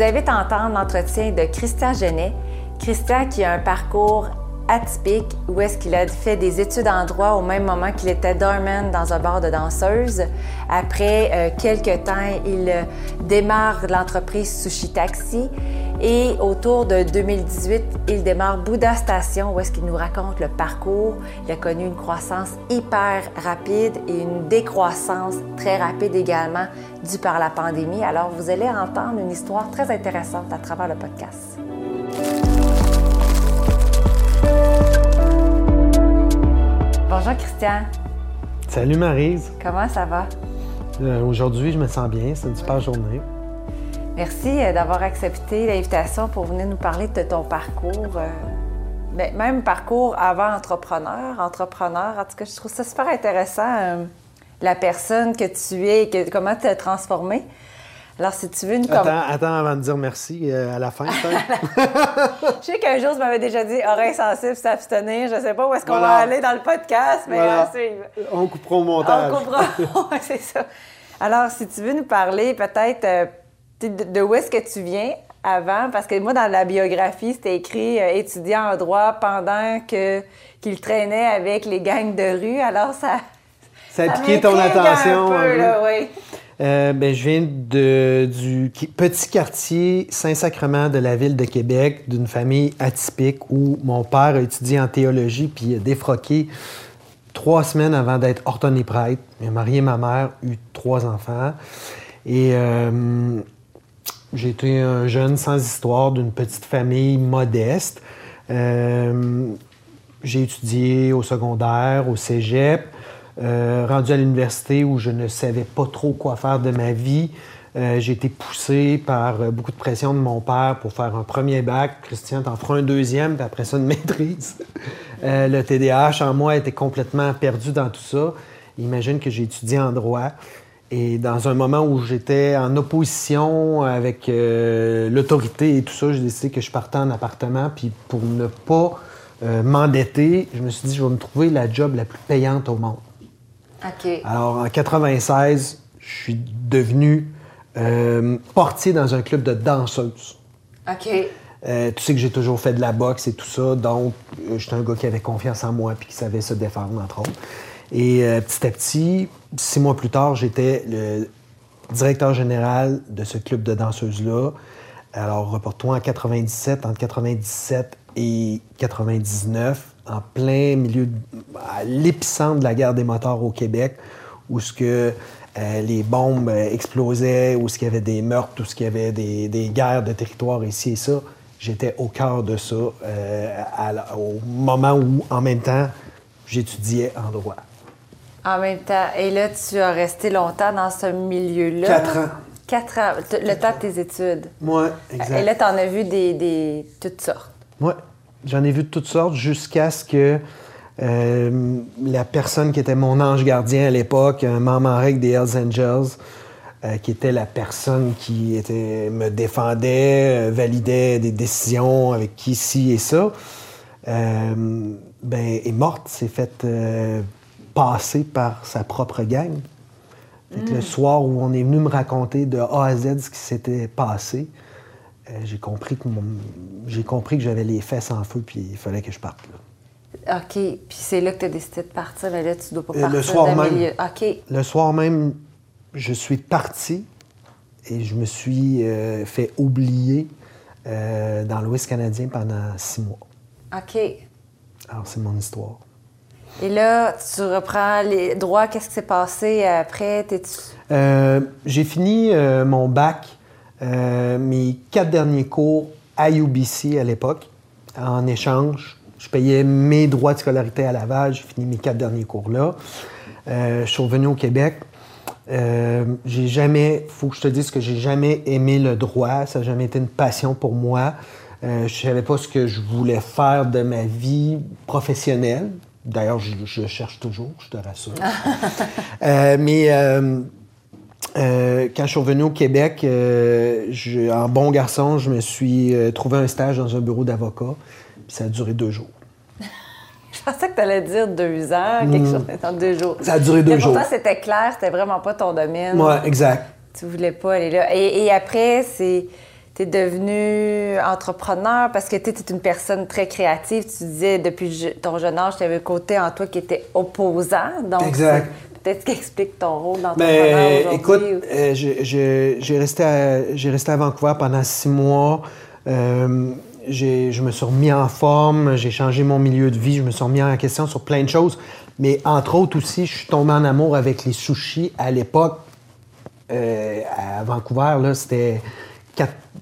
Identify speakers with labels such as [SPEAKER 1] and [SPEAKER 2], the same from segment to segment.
[SPEAKER 1] vous invite à entendre l'entretien de Christian Genet. Christian qui a un parcours atypique où est-ce qu'il a fait des études en droit au même moment qu'il était doorman dans un bar de danseuse. Après euh, quelques temps, il démarre l'entreprise Sushi Taxi et autour de 2018, il démarre Bouddha Station où est-ce qu'il nous raconte le parcours. Il a connu une croissance hyper rapide et une décroissance très rapide également due par la pandémie. Alors vous allez entendre une histoire très intéressante à travers le podcast. Bonjour Christian.
[SPEAKER 2] Salut Marise.
[SPEAKER 1] Comment ça va?
[SPEAKER 2] Euh, aujourd'hui, je me sens bien. C'est une super journée.
[SPEAKER 1] Merci euh, d'avoir accepté l'invitation pour venir nous parler de ton parcours. Euh, ben, même parcours avant entrepreneur, entrepreneur. En tout cas, je trouve ça super intéressant, la personne que tu es, que, comment tu as transformé. Alors, si tu veux une...
[SPEAKER 2] Attends, attends avant de dire merci à la fin,
[SPEAKER 1] Je sais qu'un jour, tu m'avais déjà dit oreille sensible, s'abstenir. Je ne sais pas où est-ce qu'on va aller dans le podcast, mais
[SPEAKER 2] On coupera au montage.
[SPEAKER 1] On coupera, c'est ça. Alors, si tu veux nous parler peut-être de où est-ce que tu viens avant, parce que moi, dans la biographie, c'était écrit euh, étudiant en droit pendant que qu'il traînait avec les gangs de rue. Alors, ça.
[SPEAKER 2] Ça a piqué ton attention.
[SPEAKER 1] Un peu, là, oui.
[SPEAKER 2] Euh, ben, je viens de, du petit quartier Saint-Sacrement de la ville de Québec, d'une famille atypique où mon père a étudié en théologie puis a défroqué trois semaines avant d'être ordonné prêtre. Il a marié ma mère, eu trois enfants. Et euh, j'ai été un jeune sans histoire d'une petite famille modeste. Euh, j'ai étudié au secondaire, au cégep. Euh, rendu à l'université où je ne savais pas trop quoi faire de ma vie, euh, j'ai été poussé par beaucoup de pression de mon père pour faire un premier bac. Christian, t'en feras un deuxième, puis après ça, une maîtrise. le TDAH en moi était complètement perdu dans tout ça. Imagine que j'ai étudié en droit. Et dans un moment où j'étais en opposition avec l'autorité et tout ça, j'ai décidé que je partais en appartement. Puis pour ne pas m'endetter, je me suis dit, je vais me trouver la job la plus payante au monde. Alors, en 96, je suis devenu euh, portier dans un club de danseuses.
[SPEAKER 1] OK.
[SPEAKER 2] Euh, tu sais que j'ai toujours fait de la boxe et tout ça, donc euh, j'étais un gars qui avait confiance en moi puis qui savait se défendre, entre autres. Et petit à petit, six mois plus tard, j'étais le directeur général de ce club de danseuses-là. Alors, reporte-toi en 97, entre 97 et 99, en plein milieu, à l'épicentre de la guerre des moteurs au Québec, où ce que euh, les bombes euh, explosaient, où ce qu'il y avait des meurtres, où ce qu'il y avait des, guerres de territoire ici et ça. J'étais au cœur de ça euh, au moment où, en même temps, j'étudiais en droit.
[SPEAKER 1] En même temps. Et là, tu as resté longtemps dans ce milieu-là.
[SPEAKER 2] Quatre ans.
[SPEAKER 1] Quatre ans. Le temps de tes études.
[SPEAKER 2] Oui, exact.
[SPEAKER 1] Et là, tu en as vu des, des toutes sortes.
[SPEAKER 2] Oui, J'en ai vu de toutes sortes jusqu'à ce que euh, la personne qui était mon ange gardien à l'époque, un membre en règle des Hells Angels, euh, qui était la personne qui était, me défendait, euh, validait des décisions avec qui ci et ça, ben, est morte, s'est faite passer par sa propre gang. Le soir où on est venu me raconter de A à Z ce qui s'était passé, euh, j'ai compris que j'ai compris que j'avais les fesses en feu puis il fallait que je parte
[SPEAKER 1] là. OK. Puis c'est là que tu as décidé de partir, mais là, tu dois pas partir.
[SPEAKER 2] le soir même.
[SPEAKER 1] OK.
[SPEAKER 2] Le soir même, je suis parti et je me suis euh, fait oublier euh, dans l'Ouest canadien pendant six mois.
[SPEAKER 1] OK.
[SPEAKER 2] Alors, c'est mon histoire.
[SPEAKER 1] Et là, tu reprends les droits. Qu'est-ce qui s'est passé après?
[SPEAKER 2] J'ai fini mon bac euh, mes quatre derniers cours à UBC à l'époque. En échange, je payais mes droits de scolarité à Laval. J'ai fini mes quatre derniers cours là. Euh, je suis revenu au Québec. Euh, j'ai jamais, faut que je te dise que j'ai jamais aimé le droit. Ça n'a jamais été une passion pour moi. Euh, je savais pas ce que je voulais faire de ma vie professionnelle. D'ailleurs, je, je, cherche toujours, je te rassure. mais euh, quand je suis revenu au Québec, euh, en bon garçon, je me suis euh, trouvé un stage dans un bureau d'avocat. Puis ça a duré deux jours.
[SPEAKER 1] je pensais que tu allais dire deux heures, quelque hmm. chose deux jours.
[SPEAKER 2] Ça a duré deux jours.
[SPEAKER 1] Pour toi, c'était clair, c'était vraiment pas ton domaine.
[SPEAKER 2] Oui, exact.
[SPEAKER 1] Tu voulais pas aller là. Et, après, c'est. Tu es devenu entrepreneur parce que tu es une personne très créative. Tu disais depuis ton jeune âge, tu avais un côté en toi qui était opposant. Donc,
[SPEAKER 2] exact.
[SPEAKER 1] Peut-être qu'explique ton rôle d'entrepreneur aujourd'hui.
[SPEAKER 2] Écoute, euh, j'ai resté, à, resté à Vancouver pendant six mois. Euh, je me suis remis en forme, j'ai changé mon milieu de vie, je me suis remis en question sur plein de choses. Mais entre autres aussi, je suis tombé en amour avec les sushis à l'époque. Euh, à Vancouver, là, c'était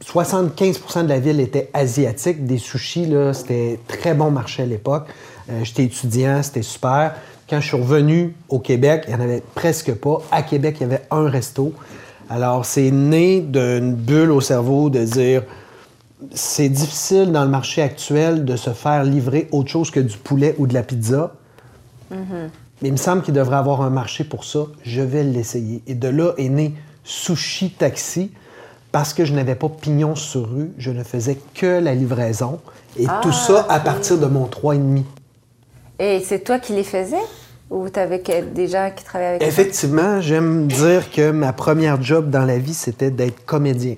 [SPEAKER 2] 75% de la ville était asiatique. Des sushis, c'était très bon marché à l'époque. Euh, j'étais étudiant, c'était super. Quand je suis revenu au Québec, il n'y en avait presque pas. À Québec, il y avait un resto. Alors, c'est né d'une bulle au cerveau de dire c'est difficile dans le marché actuel de se faire livrer autre chose que du poulet ou de la pizza. Mm-hmm. Mais il me semble qu'il devrait avoir un marché pour ça. Je vais l'essayer. Et de là est né Sushi Taxi parce que je n'avais pas pignon sur rue. Je ne faisais que la livraison. Et tout ah, ça à partir de mon 3,5.
[SPEAKER 1] Et c'est toi qui les faisais? Ou tu avais des gens qui travaillaient avec
[SPEAKER 2] Effectivement, j'aime dire que ma première job dans la vie, c'était d'être comédien.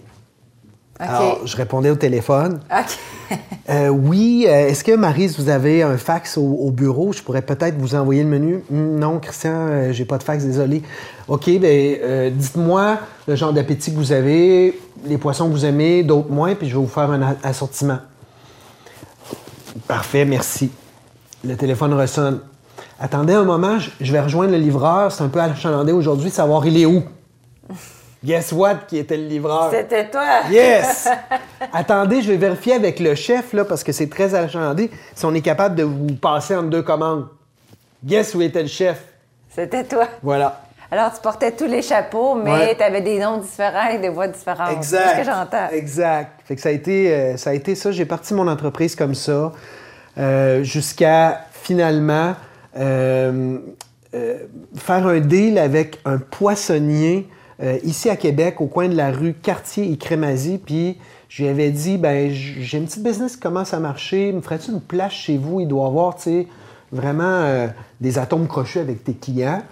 [SPEAKER 2] Alors, je répondais au téléphone. Euh, oui, euh, est-ce que, Marise, vous avez un fax au, bureau? Je pourrais peut-être vous envoyer le menu. Hmm, non, Christian, euh, j'ai pas de fax, désolé. OK, bien, dites-moi le genre d'appétit que vous avez, les poissons que vous aimez, d'autres moins, puis je vais vous faire un assortiment. Parfait, merci. Le téléphone ressonne. Attendez un moment, je vais rejoindre le livreur. C'est un peu achalandé aujourd'hui, savoir il est où. Guess what qui était le livreur?
[SPEAKER 1] C'était toi!
[SPEAKER 2] Yes! Attendez, je vais vérifier avec le chef, là, parce que c'est très achalandé, si on est capable de vous passer en deux commandes. Guess où était le chef?
[SPEAKER 1] C'était toi.
[SPEAKER 2] Voilà.
[SPEAKER 1] Alors, tu portais tous les chapeaux, mais tu avais des noms différents et des voix différentes.
[SPEAKER 2] Exact.
[SPEAKER 1] C'est ce que j'entends.
[SPEAKER 2] Exact. Fait que ça a été, euh, ça, a été ça. J'ai parti mon entreprise comme ça euh, jusqu'à finalement euh, faire un deal avec un poissonnier euh, ici à Québec, au coin de la rue Cartier et Crémazie, puis je lui avais dit, ben j'ai une petite business qui commence à marcher, me ferais-tu une place chez vous? Il doit avoir, tu sais, vraiment euh, des atomes crochus avec tes clients.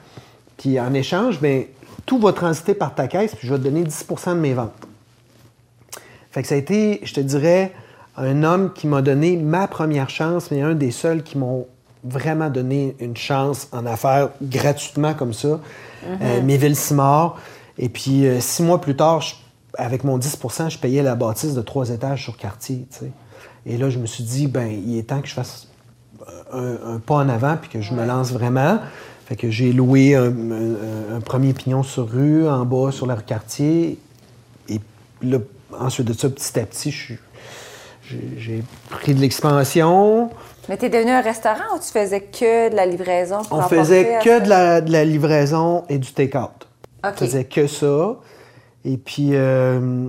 [SPEAKER 2] Puis en échange, ben tout va transiter par ta caisse, puis je vais te donner 10% de mes ventes. Fait que ça a été, je te dirais, un homme qui m'a donné ma première chance, mais un des seuls qui m'ont vraiment donné une chance en affaires gratuitement comme ça. Mm -hmm. Simard. Et puis, euh, six mois plus tard, avec mon 10 je payais la bâtisse de trois étages sur quartier. Et là, je me suis dit, ben il est temps que je fasse un, pas en avant puis que je me lance vraiment. Fait que j'ai loué un, premier pignon sur rue, en bas sur le quartier. Et là, ensuite de ça, petit à petit, j'ai pris de l'expansion.
[SPEAKER 1] Mais tu es devenu un restaurant ou tu faisais que de la livraison?
[SPEAKER 2] On faisait que de la, de la, livraison et du take-out. Je faisais que ça. Et puis, euh,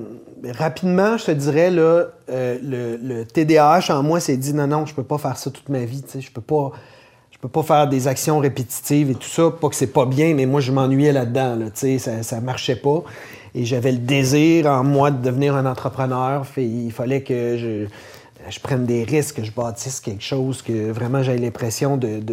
[SPEAKER 2] rapidement, je te dirais, là, euh, le, TDAH en moi s'est dit non, non, je peux pas faire ça toute ma vie. Je peux pas. Je peux pas faire des actions répétitives et tout ça. Pas que c'est pas bien, mais moi, je m'ennuyais là-dedans. Là, ça, ça marchait pas. Et j'avais le désir en moi de devenir un entrepreneur. Il fallait que je, je prenne des risques, que je bâtisse quelque chose, que vraiment j'avais l'impression d'aller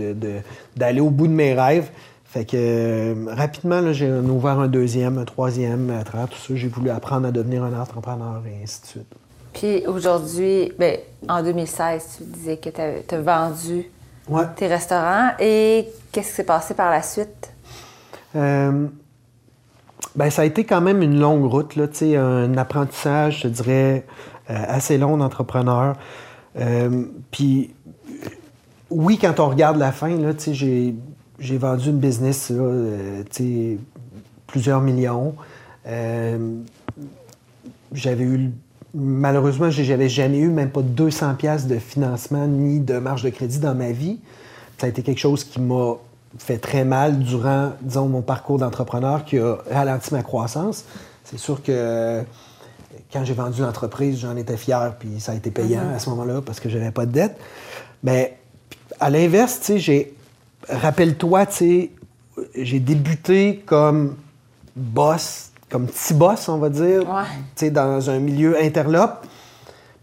[SPEAKER 2] de, au bout de mes rêves. Fait que euh, rapidement, j'ai ouvert un deuxième, un troisième, à travers tout ça, j'ai voulu apprendre à devenir un entrepreneur et ainsi de suite.
[SPEAKER 1] Puis aujourd'hui, ben, en 2016, tu disais que tu as, vendu tes restaurants. Et qu'est-ce qui s'est passé par la suite?
[SPEAKER 2] Euh, ben, ça a été quand même une longue route, là, un apprentissage, je dirais, euh, assez long d'entrepreneur. puis oui, quand on regarde la fin, j'ai j'ai vendu une business, euh, plusieurs millions. Euh, j'avais eu, malheureusement, j'avais jamais eu même pas 200 pièces de financement ni de marge de crédit dans ma vie. Ça a été quelque chose qui m'a fait très mal durant, disons, mon parcours d'entrepreneur qui a ralenti ma croissance. C'est sûr que quand j'ai vendu l'entreprise, j'en étais fier, puis ça a été payant mm-hmm. à ce moment-là parce que j'avais pas de dette. Mais à l'inverse, tu sais, j'ai rappelle-toi, tu sais, j'ai débuté comme boss, comme petit boss, on va dire, tu sais, dans un milieu interlope.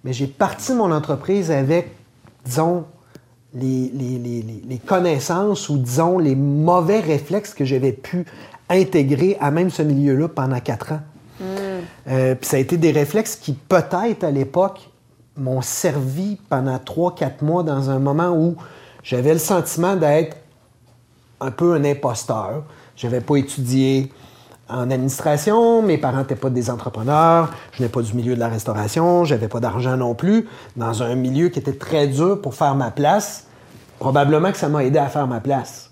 [SPEAKER 2] Mais j'ai parti mon entreprise avec, disons, les, les, connaissances ou, disons, les mauvais réflexes que j'avais pu intégrer à même ce milieu-là pendant quatre ans. Hmm. Euh, puis ça a été des réflexes qui, peut-être à l'époque, m'ont servi pendant 3-4 mois dans un moment où j'avais le sentiment d'être un peu un imposteur. Je n'avais pas étudié en administration, mes parents n'étaient pas des entrepreneurs, je n'ai pas du milieu de la restauration, j'avais pas d'argent non plus, dans un milieu qui était très dur pour faire ma place. Probablement que ça m'a aidé à faire ma place.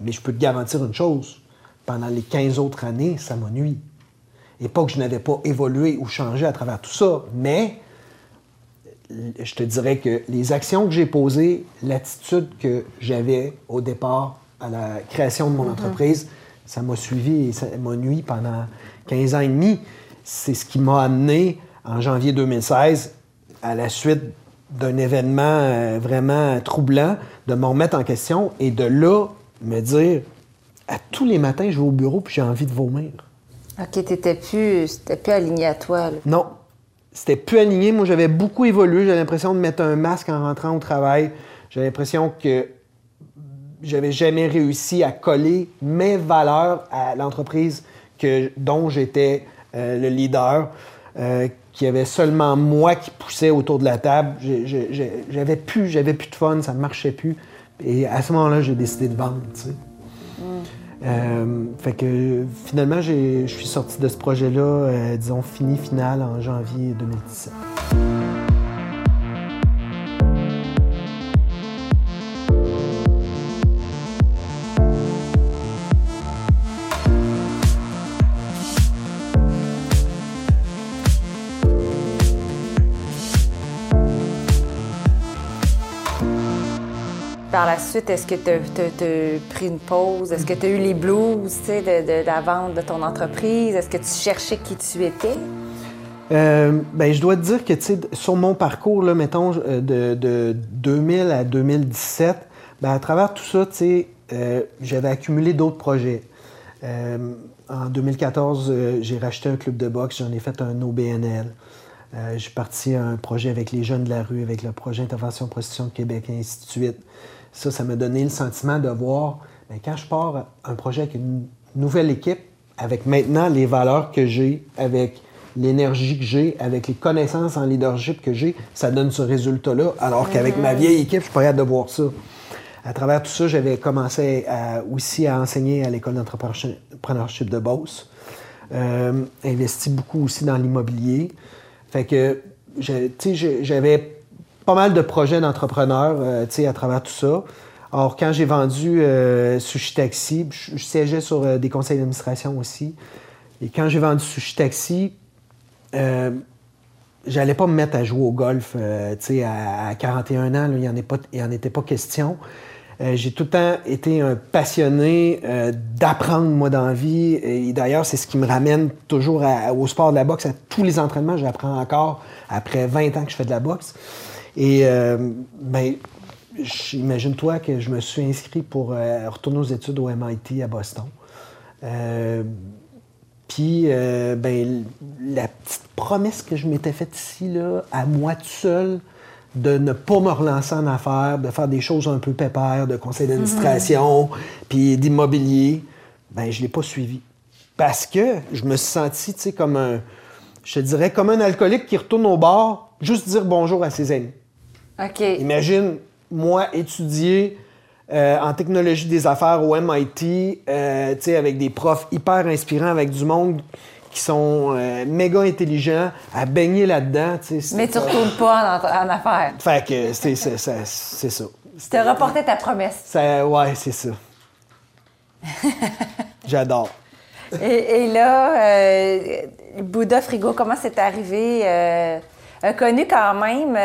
[SPEAKER 2] Mais je peux te garantir une chose, pendant les 15 autres années, ça m'a nuit. Et pas que je n'avais pas évolué ou changé à travers tout ça, mais je te dirais que les actions que j'ai posées, l'attitude que j'avais au départ à la création de mon mhm. entreprise, ça m'a suivi et ça m'a nuit pendant 15 ans et demi. C'est ce qui m'a amené en janvier 2016, à la suite d'un événement euh, vraiment troublant, de me remettre en question et de là me dire à tous les matins, je vais au bureau puis j'ai envie de vomir.
[SPEAKER 1] OK, t'étais plus, plus aligné à toi.
[SPEAKER 2] Non, c'était plus aligné. Moi, j'avais beaucoup évolué. J'avais l'impression de mettre un masque en rentrant au travail. J'avais l'impression que j'avais jamais réussi à coller mes valeurs à l'entreprise que, dont j'étais euh, le leader, euh, qu'il y avait seulement moi qui poussais autour de la table. J'avais plus, j'avais plus de fun, ça ne marchait plus. Et à ce moment-là, j'ai décidé de vendre. Mm. Euh, fait que finalement, je suis sorti de ce projet-là, disons, fini, final, en janvier 2017.
[SPEAKER 1] Par la suite, est-ce que tu as, pris une pause? Est-ce que tu as eu les blues de, de, la vente de ton entreprise? Est-ce que tu cherchais qui tu étais?
[SPEAKER 2] Euh, ben, je dois te dire que sur mon parcours, là, mettons, euh, de, de 2000 à 2017, ben, à travers tout ça, euh, j'avais accumulé d'autres projets. Euh, en 2014, j'ai racheté un club de boxe, j'en ai fait un OBNL. j'ai parti à un projet avec les jeunes de la rue, avec le projet Intervention Prostitution de Québec, et ainsi de suite. Ça, ça m'a donné le sentiment de voir, bien, quand je pars un projet avec une nouvelle équipe, avec maintenant les valeurs que j'ai, avec l'énergie que j'ai, avec les connaissances en leadership que j'ai, ça donne ce résultat-là. Alors qu'avec ma vieille équipe, je suis pas capable de voir ça. À travers tout ça, j'avais commencé aussi à enseigner à l'école d'entrepreneurship de Beauce. Euh, investi beaucoup aussi dans l'immobilier. Fait que, j'avais pas mal de projets d'entrepreneurs euh, à travers tout ça. Alors, quand j'ai vendu euh, Sushi Taxi, je, siégeais sur euh, des conseils d'administration aussi. Et quand j'ai vendu Sushi Taxi, j'allais pas me mettre à jouer au golf. à, à 41 ans, il n'y en, en, était pas question. j'ai tout le temps été un passionné d'apprendre, moi, dans la vie. Et d'ailleurs, c'est ce qui me ramène toujours au sport de la boxe. À tous les entraînements, j'apprends encore après 20 ans que je fais de la boxe. Et euh, ben, imagine-toi que je me suis inscrit pour euh, retourner aux études au MIT à Boston. Euh, puis, ben, la petite promesse que je m'étais faite ici, là, à moi tout seul, de ne pas me relancer en affaires, de faire des choses un peu pépères, de conseil d'administration, mhm. puis d'immobilier, ben, je ne l'ai pas suivi. Parce que je me suis senti, tu sais, comme un, je te dirais, comme un alcoolique qui retourne au bar, juste dire bonjour à ses amis. Imagine, moi, étudier euh, en technologie des affaires au MIT, euh, avec des profs hyper inspirants, avec du monde qui sont euh, méga intelligents, à baigner là-dedans.
[SPEAKER 1] Mais tu retournes pas en, affaires.
[SPEAKER 2] Fait que c'est ça. C'est ça.
[SPEAKER 1] Tu as reporté ta promesse.
[SPEAKER 2] Ça, ouais, c'est ça. J'adore.
[SPEAKER 1] Et, là, Bouddha Frigo, comment c'est arrivé? connu quand même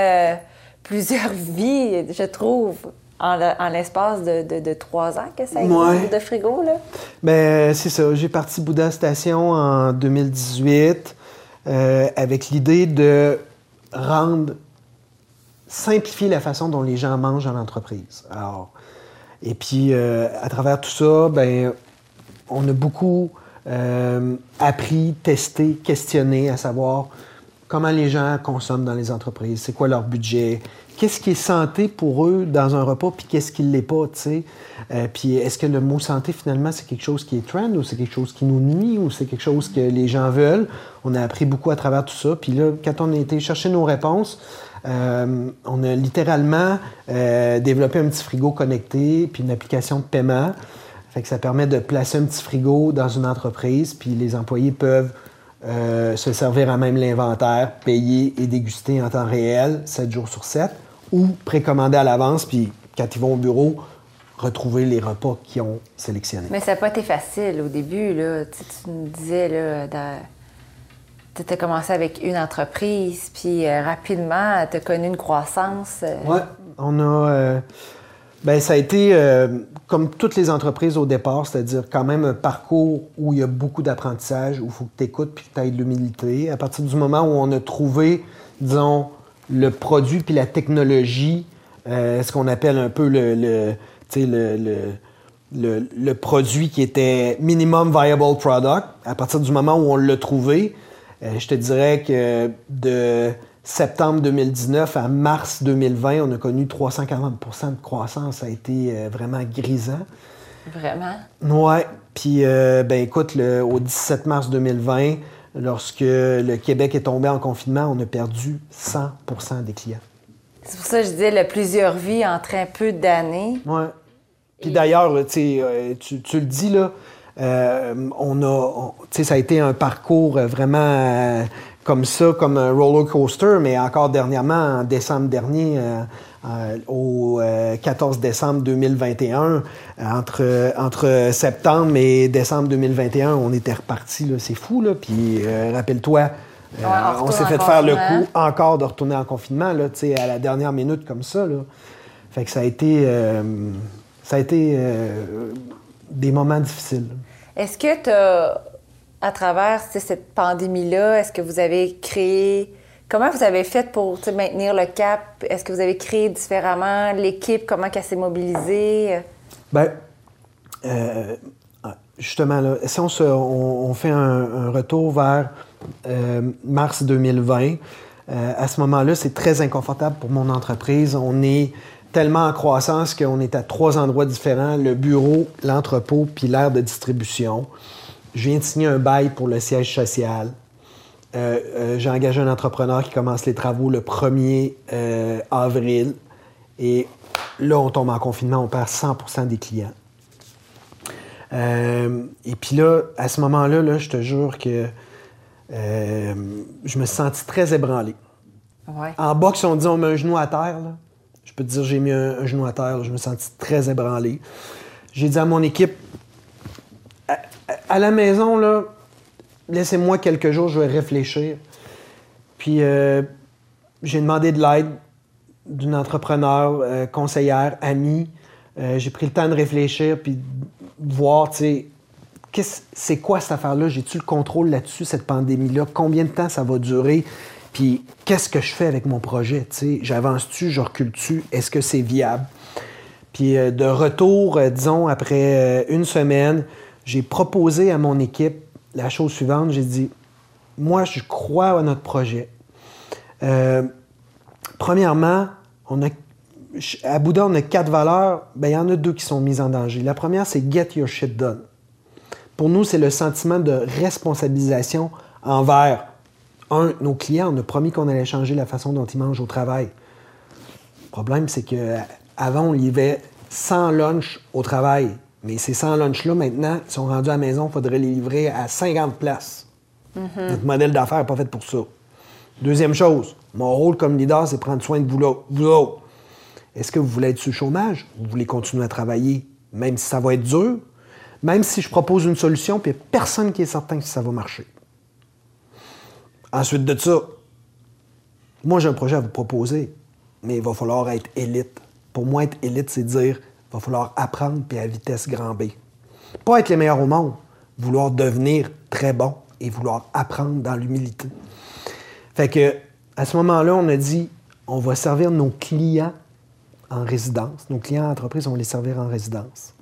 [SPEAKER 1] plusieurs vies, je trouve, en, l'espace de, trois ans que ça existe, de frigo. Là.
[SPEAKER 2] Bien, c'est ça. J'ai parti Bouddha Station en 2018 euh, avec l'idée de rendre, simplifier la façon dont les gens mangent en entreprise. Alors, et puis, euh, à travers tout ça, ben, on a beaucoup euh, appris, testé, questionné, à savoir comment les gens consomment dans les entreprises, c'est quoi leur budget, qu'est-ce qui est santé pour eux dans un repas, puis qu'est-ce qui ne l'est pas, tu sais? Euh, puis est-ce que le mot santé, finalement, c'est quelque chose qui est trend ou c'est quelque chose qui nous nuit ou c'est quelque chose que les gens veulent? On a appris beaucoup à travers tout ça. Puis là, quand on a été chercher nos réponses, euh, on a littéralement euh, développé un petit frigo connecté puis une application de paiement. Fait que ça permet de placer un petit frigo dans une entreprise, puis les employés peuvent euh, se servir à même l'inventaire, payer et déguster en temps réel, 7 jours sur 7, ou précommander à l'avance, puis quand ils vont au bureau, retrouver les repas qu'ils ont sélectionnés.
[SPEAKER 1] Mais ça n'a pas été facile au début. Là. Tu, tu nous disais, là, tu as commencé avec une entreprise, puis euh, rapidement, tu as connu une croissance.
[SPEAKER 2] Euh. Oui, on a. Bien, ça a été comme toutes les entreprises au départ, c'est-à-dire quand même un parcours où il y a beaucoup d'apprentissage, où il faut que tu écoutes puis que tu aies de l'humilité. À partir du moment où on a trouvé, disons, le produit puis la technologie, euh, ce qu'on appelle un peu le, le, le, le, produit qui était minimum viable product, à partir du moment où on l'a trouvé, euh, je te dirais que de septembre 2019 à mars 2020, on a connu 340% de croissance. Ça a été euh, vraiment grisant.
[SPEAKER 1] Vraiment?
[SPEAKER 2] Oui. Puis, euh, ben écoute, au 17 mars 2020, lorsque le Québec est tombé en confinement, on a perdu 100% des clients.
[SPEAKER 1] C'est pour ça que je disais plusieurs vies en très peu d'années.
[SPEAKER 2] Oui. Puis d'ailleurs, euh, tu, tu, le dis, là, on a, sais, ça a été un parcours vraiment comme ça, comme un roller coaster, mais encore dernièrement, en décembre dernier, euh, euh, au 14 euh, décembre 2021, entre, entre septembre et décembre 2021, on était reparti. C'est fou, là. Puis rappelle-toi, on, s'est fait faire le coup encore de retourner en confinement, là, à la dernière minute comme ça. Là. Fait que ça a été, ça a été des moments difficiles.
[SPEAKER 1] Est-ce que tu as à travers cette pandémie-là? Est-ce que vous avez créé... Comment vous avez fait pour maintenir le cap? Est-ce que vous avez créé différemment l'équipe? Comment elle s'est mobilisée?
[SPEAKER 2] Bien, euh, justement, là, si on, fait un, retour vers euh, mars 2020, euh, à ce moment-là, c'est très inconfortable pour mon entreprise. On est tellement en croissance qu'on est à trois endroits différents, le bureau, l'entrepôt, puis l'aire de distribution. Je viens de signer un bail pour le siège social. Euh, euh, j'ai engagé un entrepreneur qui commence les travaux le 1er euh, avril. Et là, on tombe en confinement, on perd 100% des clients. et puis là, à ce moment-là, là, je te jure que je me suis senti très ébranlé. En boxe, on dit on met un genou à terre. Je peux te dire, j'ai mis un, genou à terre. Je me suis senti très ébranlé. J'ai dit à mon équipe, à la maison, là, laissez-moi quelques jours, je vais réfléchir. Puis euh, j'ai demandé de l'aide d'une entrepreneur, euh, conseillère, amie. Euh, j'ai pris le temps de réfléchir puis de voir, tu sais, c'est quoi cette affaire-là? J'ai-tu le contrôle là-dessus, cette pandémie-là? Combien de temps ça va durer? Puis qu'est-ce que je fais avec mon projet? J'avance-tu, je recule-tu? Est-ce que c'est viable? Puis de retour, disons, après une semaine, j'ai proposé à mon équipe la chose suivante. J'ai dit, moi, je crois à notre projet. Euh, premièrement, à Bouddha, on a quatre valeurs. Bien, il y en a deux qui sont mises en danger. La première, c'est get your shit done. Pour nous, c'est le sentiment de responsabilisation envers, un, nos clients. On a promis qu'on allait changer la façon dont ils mangent au travail. Le problème, c'est qu'avant, on y avait 100 lunch au travail. Mais ces 100 lunchs-là, maintenant, sont rendus à la maison, il faudrait les livrer à 50 places. Mhm. Notre modèle d'affaires n'est pas fait pour ça. Deuxième chose, mon rôle comme leader, c'est prendre soin de vous, vous Est-ce que vous voulez être sur le chômage? Vous voulez continuer à travailler, même si ça va être dur? Même si je propose une solution, puis il n'y a personne qui est certain que ça va marcher. Ensuite de ça, moi, j'ai un projet à vous proposer, mais il va falloir être élite. Pour moi, être élite, c'est dire va falloir apprendre puis à vitesse grand B. Pas être les meilleurs au monde, vouloir devenir très bon et vouloir apprendre dans l'humilité. Fait que à ce moment-là, on a dit on va servir nos clients en résidence. Nos clients entreprises, on va les servir en résidence.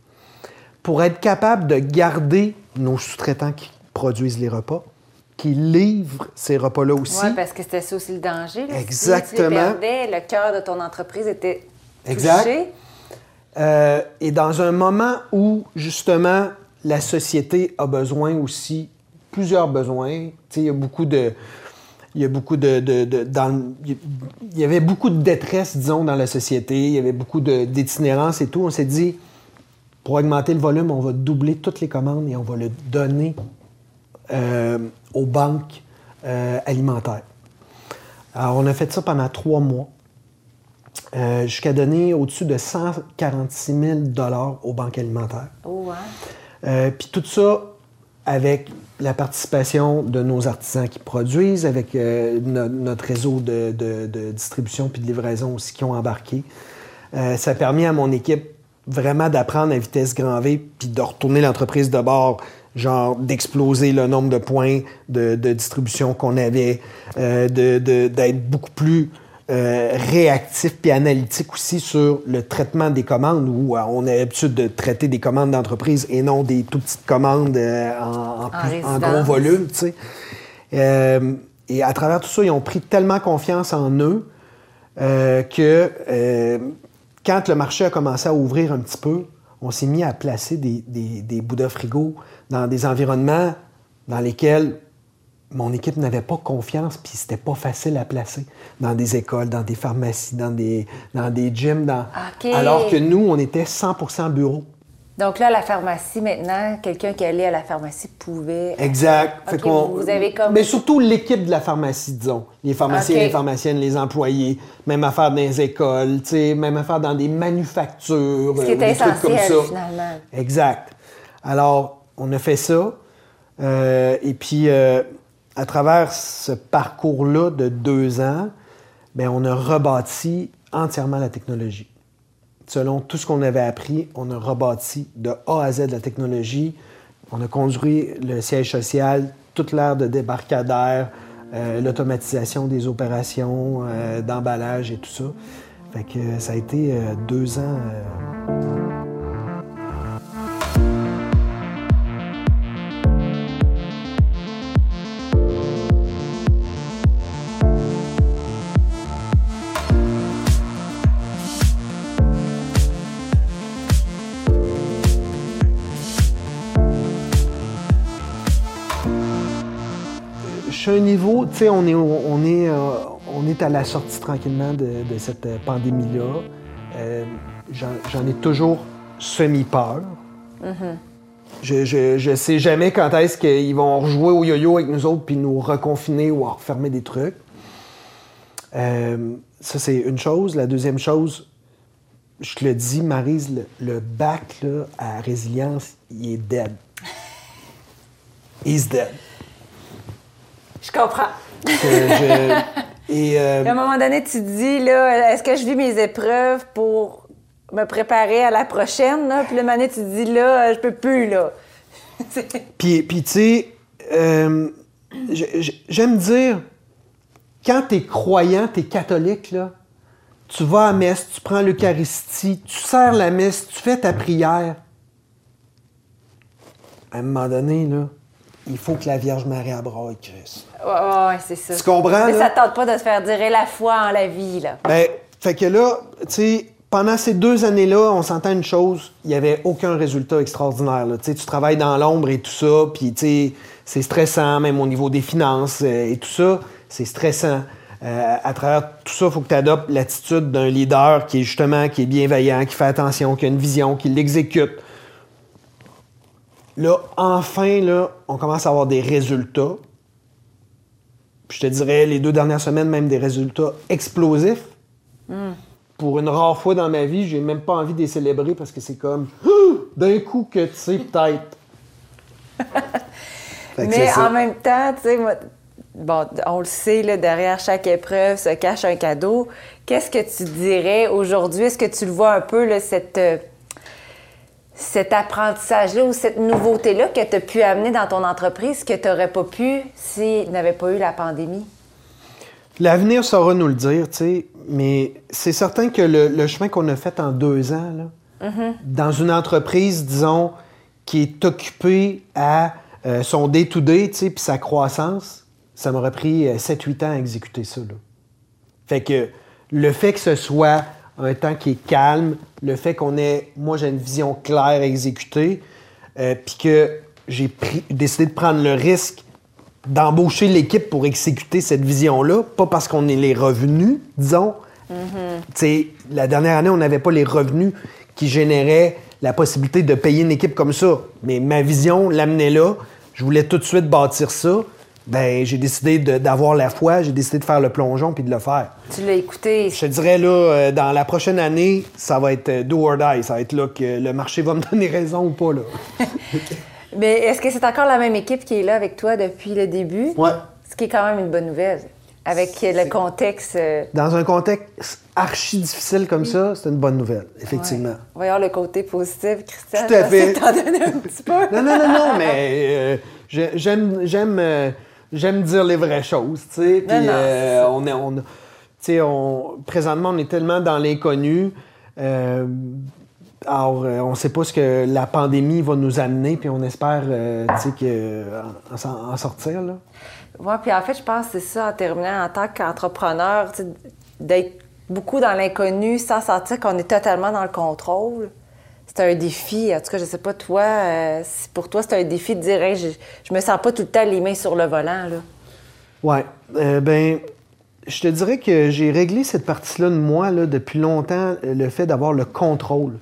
[SPEAKER 2] Pour être capable de garder nos sous-traitants qui produisent les repas, qui livrent ces repas-là aussi.
[SPEAKER 1] Oui, parce que c'était ça aussi le danger. là.
[SPEAKER 2] Exactement.
[SPEAKER 1] Si tu les perdais, le cœur de ton entreprise était
[SPEAKER 2] Exact.
[SPEAKER 1] touché.
[SPEAKER 2] Euh, et dans un moment où, justement, la société a besoin aussi, plusieurs besoins, tu sais, il y a beaucoup de... Il y a beaucoup de... de- de- dans il y avait beaucoup de détresse, disons, dans la société. Il y avait beaucoup d'itinérance et tout. On s'est dit, pour augmenter le volume, on va doubler toutes les commandes et on va le donner euh, aux banques euh, alimentaires. Alors, on a fait ça pendant trois mois. Euh, jusqu'à donner au-dessus de 146 000 aux banques alimentaires.
[SPEAKER 1] Oh.
[SPEAKER 2] Euh, Puis tout ça avec la participation de nos artisans qui produisent, avec no- notre réseau de, de- de distribution puis de livraison aussi qui ont embarqué. Ça a permis à mon équipe vraiment d'apprendre à vitesse grand V puis de retourner l'entreprise de bord, genre d'exploser le nombre de points de, de distribution qu'on avait, euh, de- de- d'être beaucoup plus euh, réactif puis analytique aussi sur le traitement des commandes où euh, on a l'habitude de traiter des commandes d'entreprise et non des tout petites commandes euh, en, en plus- en gros volume, tu sais. Euh, et à travers tout ça, ils ont pris tellement confiance en eux euh, que euh, quand le marché a commencé à ouvrir un petit peu, on s'est mis à placer des, des, des bouts de frigo dans des environnements dans lesquels mon équipe n'avait pas confiance, puis c'était pas facile à placer. Dans des écoles, dans des pharmacies, dans des, dans des gyms. Dans...
[SPEAKER 1] OK.
[SPEAKER 2] Alors que nous, on était 100% bureau.
[SPEAKER 1] Donc là, la pharmacie, maintenant, quelqu'un qui allait à la pharmacie pouvait...
[SPEAKER 2] Exact.
[SPEAKER 1] OK, vous avez comme-
[SPEAKER 2] Mais surtout l'équipe de la pharmacie, disons. Les pharmaciens,
[SPEAKER 1] OK.
[SPEAKER 2] les pharmaciennes, les employés. Même affaire dans les écoles, tu sais, même affaire dans des manufactures.
[SPEAKER 1] Ce qui
[SPEAKER 2] euh,
[SPEAKER 1] était
[SPEAKER 2] des trucs comme
[SPEAKER 1] essentiel,
[SPEAKER 2] ça.
[SPEAKER 1] finalement.
[SPEAKER 2] Exact. Alors, on a fait ça. euh, et puis, euh, à travers ce parcours-là de deux ans, ben, on a rebâti entièrement la technologie. Selon tout ce qu'on avait appris, on a rebâti de A à Z la technologie. On a conduit le siège social, toute l'ère de débarcadère, euh, l'automatisation des opérations euh, d'emballage et tout ça. Fait que ça a été euh, deux ans. Niveau, tu sais, on est, on, est, euh, on est à la sortie tranquillement de, de cette euh, pandémie-là. Euh, J'en ai toujours semi-peur. Je, je, je sais jamais quand est-ce qu'ils vont rejouer au yo-yo avec nous autres puis nous reconfiner ou refermer des trucs. Euh, ça, c'est une chose. La deuxième chose, je te le dis, Marise, le, le bac là, à résilience, il est dead. He's dead.
[SPEAKER 1] Je comprends.
[SPEAKER 2] Et euh,
[SPEAKER 1] À un moment donné, tu te dis, là, est-ce que je vis mes épreuves pour me préparer à la prochaine? Là? Puis le moment donné, tu te dis, là, je peux plus, là.
[SPEAKER 2] puis, puis tu sais, euh, j'aime dire, quand t'es croyant, t'es catholique, là, tu vas à messe, tu prends l'Eucharistie, tu sers la messe, tu fais ta prière. À un moment donné, là, il faut que la Vierge Marie abraille Christ.
[SPEAKER 1] Ouais, c'est ça.
[SPEAKER 2] Tu comprends,
[SPEAKER 1] Mais
[SPEAKER 2] là?
[SPEAKER 1] ça ne tente pas de se faire dire la foi en la vie, là.
[SPEAKER 2] Ben, fait que là, tu sais, pendant ces deux années-là, on s'entend une chose, il n'y avait aucun résultat extraordinaire. Là. Tu travailles dans l'ombre et tout ça, puis c'est stressant, même au niveau des finances euh, et tout ça, c'est stressant. Euh, à travers tout ça, il faut que tu adoptes l'attitude d'un leader qui est justement, qui est bienveillant, qui fait attention, qui a une vision, qui l'exécute. Là, enfin, là, on commence à avoir des résultats. Puis je te dirais, les deux dernières semaines, même des résultats explosifs. Pour une rare fois dans ma vie, j'ai même pas envie de les célébrer parce que c'est comme d'un coup que tu sais, peut-être.
[SPEAKER 1] Mais en même temps, tu sais, moi, bon, on le sait, là, derrière chaque épreuve se cache un cadeau. Qu'est-ce que tu dirais aujourd'hui? Est-ce que tu le vois un peu, là, cette, euh, cet apprentissage-là ou cette nouveauté-là que tu as pu amener dans ton entreprise que tu n'aurais pas pu s'il n'avait pas eu la pandémie?
[SPEAKER 2] L'avenir saura nous le dire, tu sais, mais c'est certain que le, le chemin qu'on a fait en deux ans, là, dans une entreprise, disons, qui est occupée à euh, son day-to-day, tu sais, puis sa croissance, ça m'aurait pris 7-8 ans à exécuter ça. Là. Fait que le fait que ce soit un temps qui est calme, le fait qu'on ait, moi j'ai une vision claire à exécuter, puis que j'ai décidé de prendre le risque d'embaucher l'équipe pour exécuter cette vision-là, pas parce qu'on est les revenus, disons. Mm-hmm. La dernière année, on n'avait pas les revenus qui généraient la possibilité de payer une équipe comme ça. Mais ma vision l'amenait là. Je voulais tout de suite bâtir ça. Ben, j'ai décidé d'avoir la foi, j'ai décidé de faire le plongeon puis de le faire.
[SPEAKER 1] Tu l'as écouté.
[SPEAKER 2] Je te dirais, là, euh, dans la prochaine année, ça va être euh, do or die. Ça va être là que le marché va me donner raison ou pas, là.
[SPEAKER 1] Mais est-ce que c'est encore la même équipe qui est là avec toi depuis le début?
[SPEAKER 2] Oui.
[SPEAKER 1] Ce qui est quand même une bonne nouvelle. Avec le contexte. Euh,
[SPEAKER 2] Dans un contexte archi difficile comme ça, c'est une bonne nouvelle, effectivement.
[SPEAKER 1] Voyons le côté positif, Christian.
[SPEAKER 2] Tout à fait.
[SPEAKER 1] T'en donner un petit peu.
[SPEAKER 2] non, non, non, non, mais euh, j'aime, j'aime, euh, dire les vraies choses, tu sais. Puis on est, on, tu sais, on, présentement, on est tellement dans l'inconnu. Alors, euh, on ne sait pas ce que la pandémie va nous amener, puis on espère euh, que, en, sortir. Là.
[SPEAKER 1] Oui, puis en fait, je pense que c'est ça, en terminant, en tant qu'entrepreneur, d'être beaucoup dans l'inconnu sans sentir qu'on est totalement dans le contrôle. C'est un défi. En tout cas, je sais pas, toi, euh, pour toi, c'est un défi de dire je, je me sens pas tout le temps les mains sur le volant. Là.
[SPEAKER 2] Oui. ben je te dirais que j'ai réglé cette partie-là de moi là, depuis longtemps, le fait d'avoir le contrôle.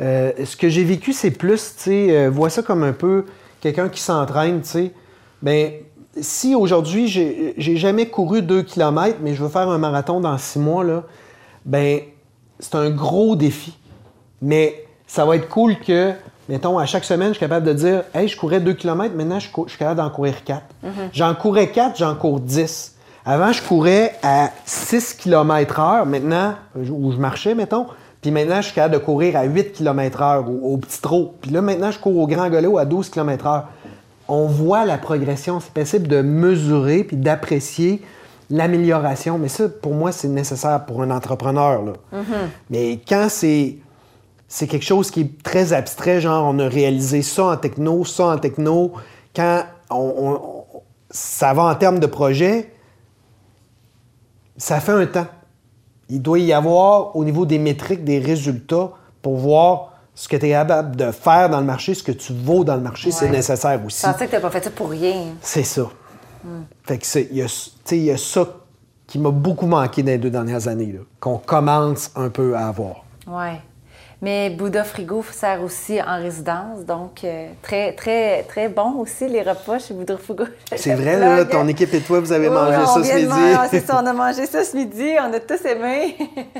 [SPEAKER 2] Euh, ce que j'ai vécu, c'est plus, tu sais, euh, vois ça comme un peu quelqu'un qui s'entraîne, tu sais. Bien, si aujourd'hui, j'ai jamais couru 2 km, mais je veux faire un marathon dans six mois, là, ben c'est un gros défi. Mais ça va être cool que, mettons, à chaque semaine, je suis capable de dire Hey, je courais 2 km, maintenant je, suis capable d'en courir 4. Mm-hmm. J'en courais 4, j'en cours 10. Avant, je courais à 6 km heure. Maintenant, où je marchais, mettons, puis maintenant, je suis capable de courir à 8 km/h au, petit trot. Puis là, maintenant, je cours au grand golot à 12 km/h. On voit la progression. C'est possible de mesurer puis d'apprécier l'amélioration. Mais ça, pour moi, c'est nécessaire pour un entrepreneur. Mm-hmm. Mais quand c'est c'est quelque chose qui est très abstrait, genre on a réalisé ça en techno, ça en techno, quand on, ça va en termes de projet, ça fait un temps il doit y avoir au niveau des métriques des résultats pour voir ce que tu es capable de faire dans le marché, ce que tu vaux dans le marché, c'est nécessaire aussi.
[SPEAKER 1] Je pensais que tu pas fait ça pour rien.
[SPEAKER 2] C'est ça. Fait que il y, y, a ça qui m'a beaucoup manqué dans les deux dernières années, qu'on commence un peu à avoir.
[SPEAKER 1] Oui. Mais Bouddha Frigo sert aussi en résidence, donc euh, très, très, très bon aussi les repas chez Bouddha Frigo.
[SPEAKER 2] C'est vrai, là, ton équipe et toi, vous avez mangé ça ce midi.
[SPEAKER 1] C'est ça, on a mangé ça ce midi, on a tous aimé.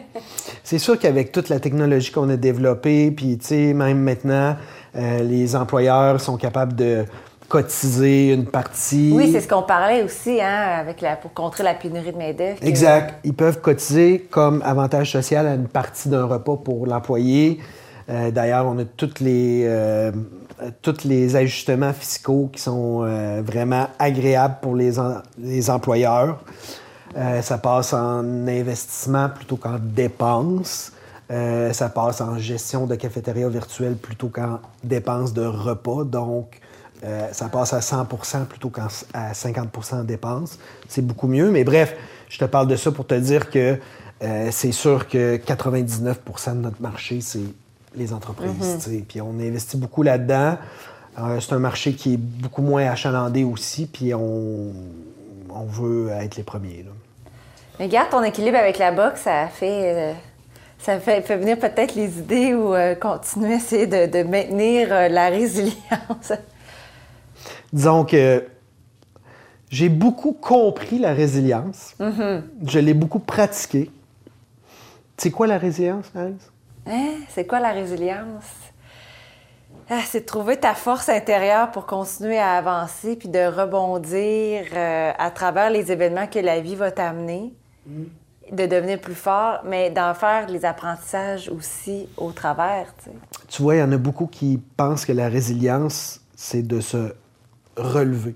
[SPEAKER 2] c'est sûr qu'avec toute la technologie qu'on a développée, puis tu sais, même maintenant, euh, les employeurs sont capables de cotiser une partie.
[SPEAKER 1] Oui, c'est ce qu'on parlait aussi, hein, avec la, pour contrer la pénurie de main-d'œuvre.
[SPEAKER 2] Exact. Ils peuvent cotiser comme avantage social à une partie d'un repas pour l'employé. Euh, d'ailleurs, on a toutes les, euh, tous les ajustements fiscaux qui sont euh, vraiment agréables pour les, les employeurs. ça passe en investissement plutôt qu'en dépenses. ça passe en gestion de cafétéria virtuelle plutôt qu'en dépenses de repas. Donc, euh, ça passe à 100 plutôt qu'à 50 de dépenses. C'est beaucoup mieux. Mais bref, je te parle de ça pour te dire que euh, c'est sûr que 99 de notre marché, c'est les entreprises. Mm-hmm. Puis on investit beaucoup là-dedans. Euh, c'est un marché qui est beaucoup moins achalandé aussi, puis on, veut être les premiers.
[SPEAKER 1] Mais garde ton équilibre avec la boxe, ça fait ça fait, venir peut-être les idées ou continuer à essayer de maintenir la résilience
[SPEAKER 2] disons que j'ai beaucoup compris la résilience. Mm-hmm. Je l'ai beaucoup pratiquée. C'est quoi la résilience, Alice?
[SPEAKER 1] Hein? C'est quoi la résilience? Ah, c'est de trouver ta force intérieure pour continuer à avancer puis de rebondir euh, à travers les événements que la vie va t'amener, mm-hmm. de devenir plus fort, mais d'en faire les apprentissages aussi au travers.
[SPEAKER 2] Tu vois, il y en a beaucoup qui pensent que la résilience, c'est de se relever.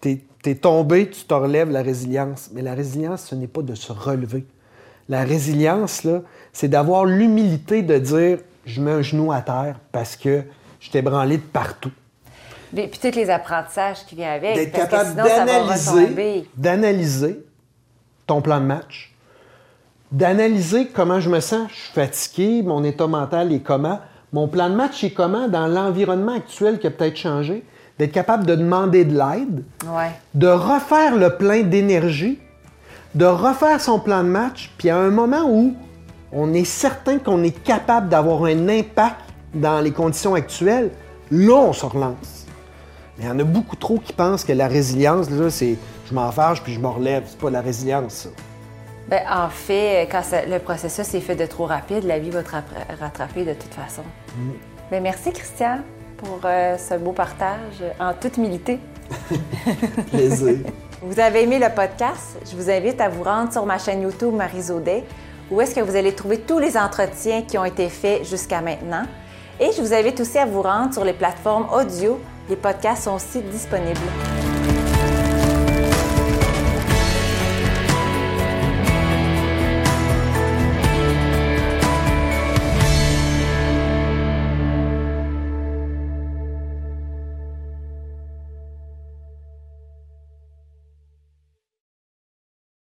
[SPEAKER 2] Tu es, tombé, tu te relèves, la résilience. Mais la résilience, ce n'est pas de se relever. La résilience, là, c'est d'avoir l'humilité de dire je mets un genou à terre parce que je t'ai branlé de partout.
[SPEAKER 1] Puis tous les apprentissages qui viennent avec.
[SPEAKER 2] D'être capable d'analyser, d'analyser ton plan de match, d'analyser comment je me sens, je suis fatigué, mon état mental est comment, mon plan de match est comment dans l'environnement actuel qui a peut-être changé, d'être capable de demander de l'aide,
[SPEAKER 1] Ouais.
[SPEAKER 2] de refaire le plein d'énergie, de refaire son plan de match, puis à un moment où on est certain qu'on est capable d'avoir un impact dans les conditions actuelles, là, on se relance. Mais il y en a beaucoup trop qui pensent que la résilience, là, c'est je m'en fâche puis je me relève. C'est pas la résilience, ça.
[SPEAKER 1] Ben, en fait, quand ça- le processus est fait de trop rapide, la vie va te rattra- rattraper de toute façon. Ben, merci, Christian, pour euh, ce beau partage en toute humilité.
[SPEAKER 2] Plaisir.
[SPEAKER 1] Vous avez aimé le podcast? Je vous invite à vous rendre sur ma chaîne YouTube Marie Zaudet, où est-ce que vous allez trouver tous les entretiens qui ont été faits jusqu'à maintenant. Et je vous invite aussi à vous rendre sur les plateformes audio. Les podcasts sont aussi disponibles.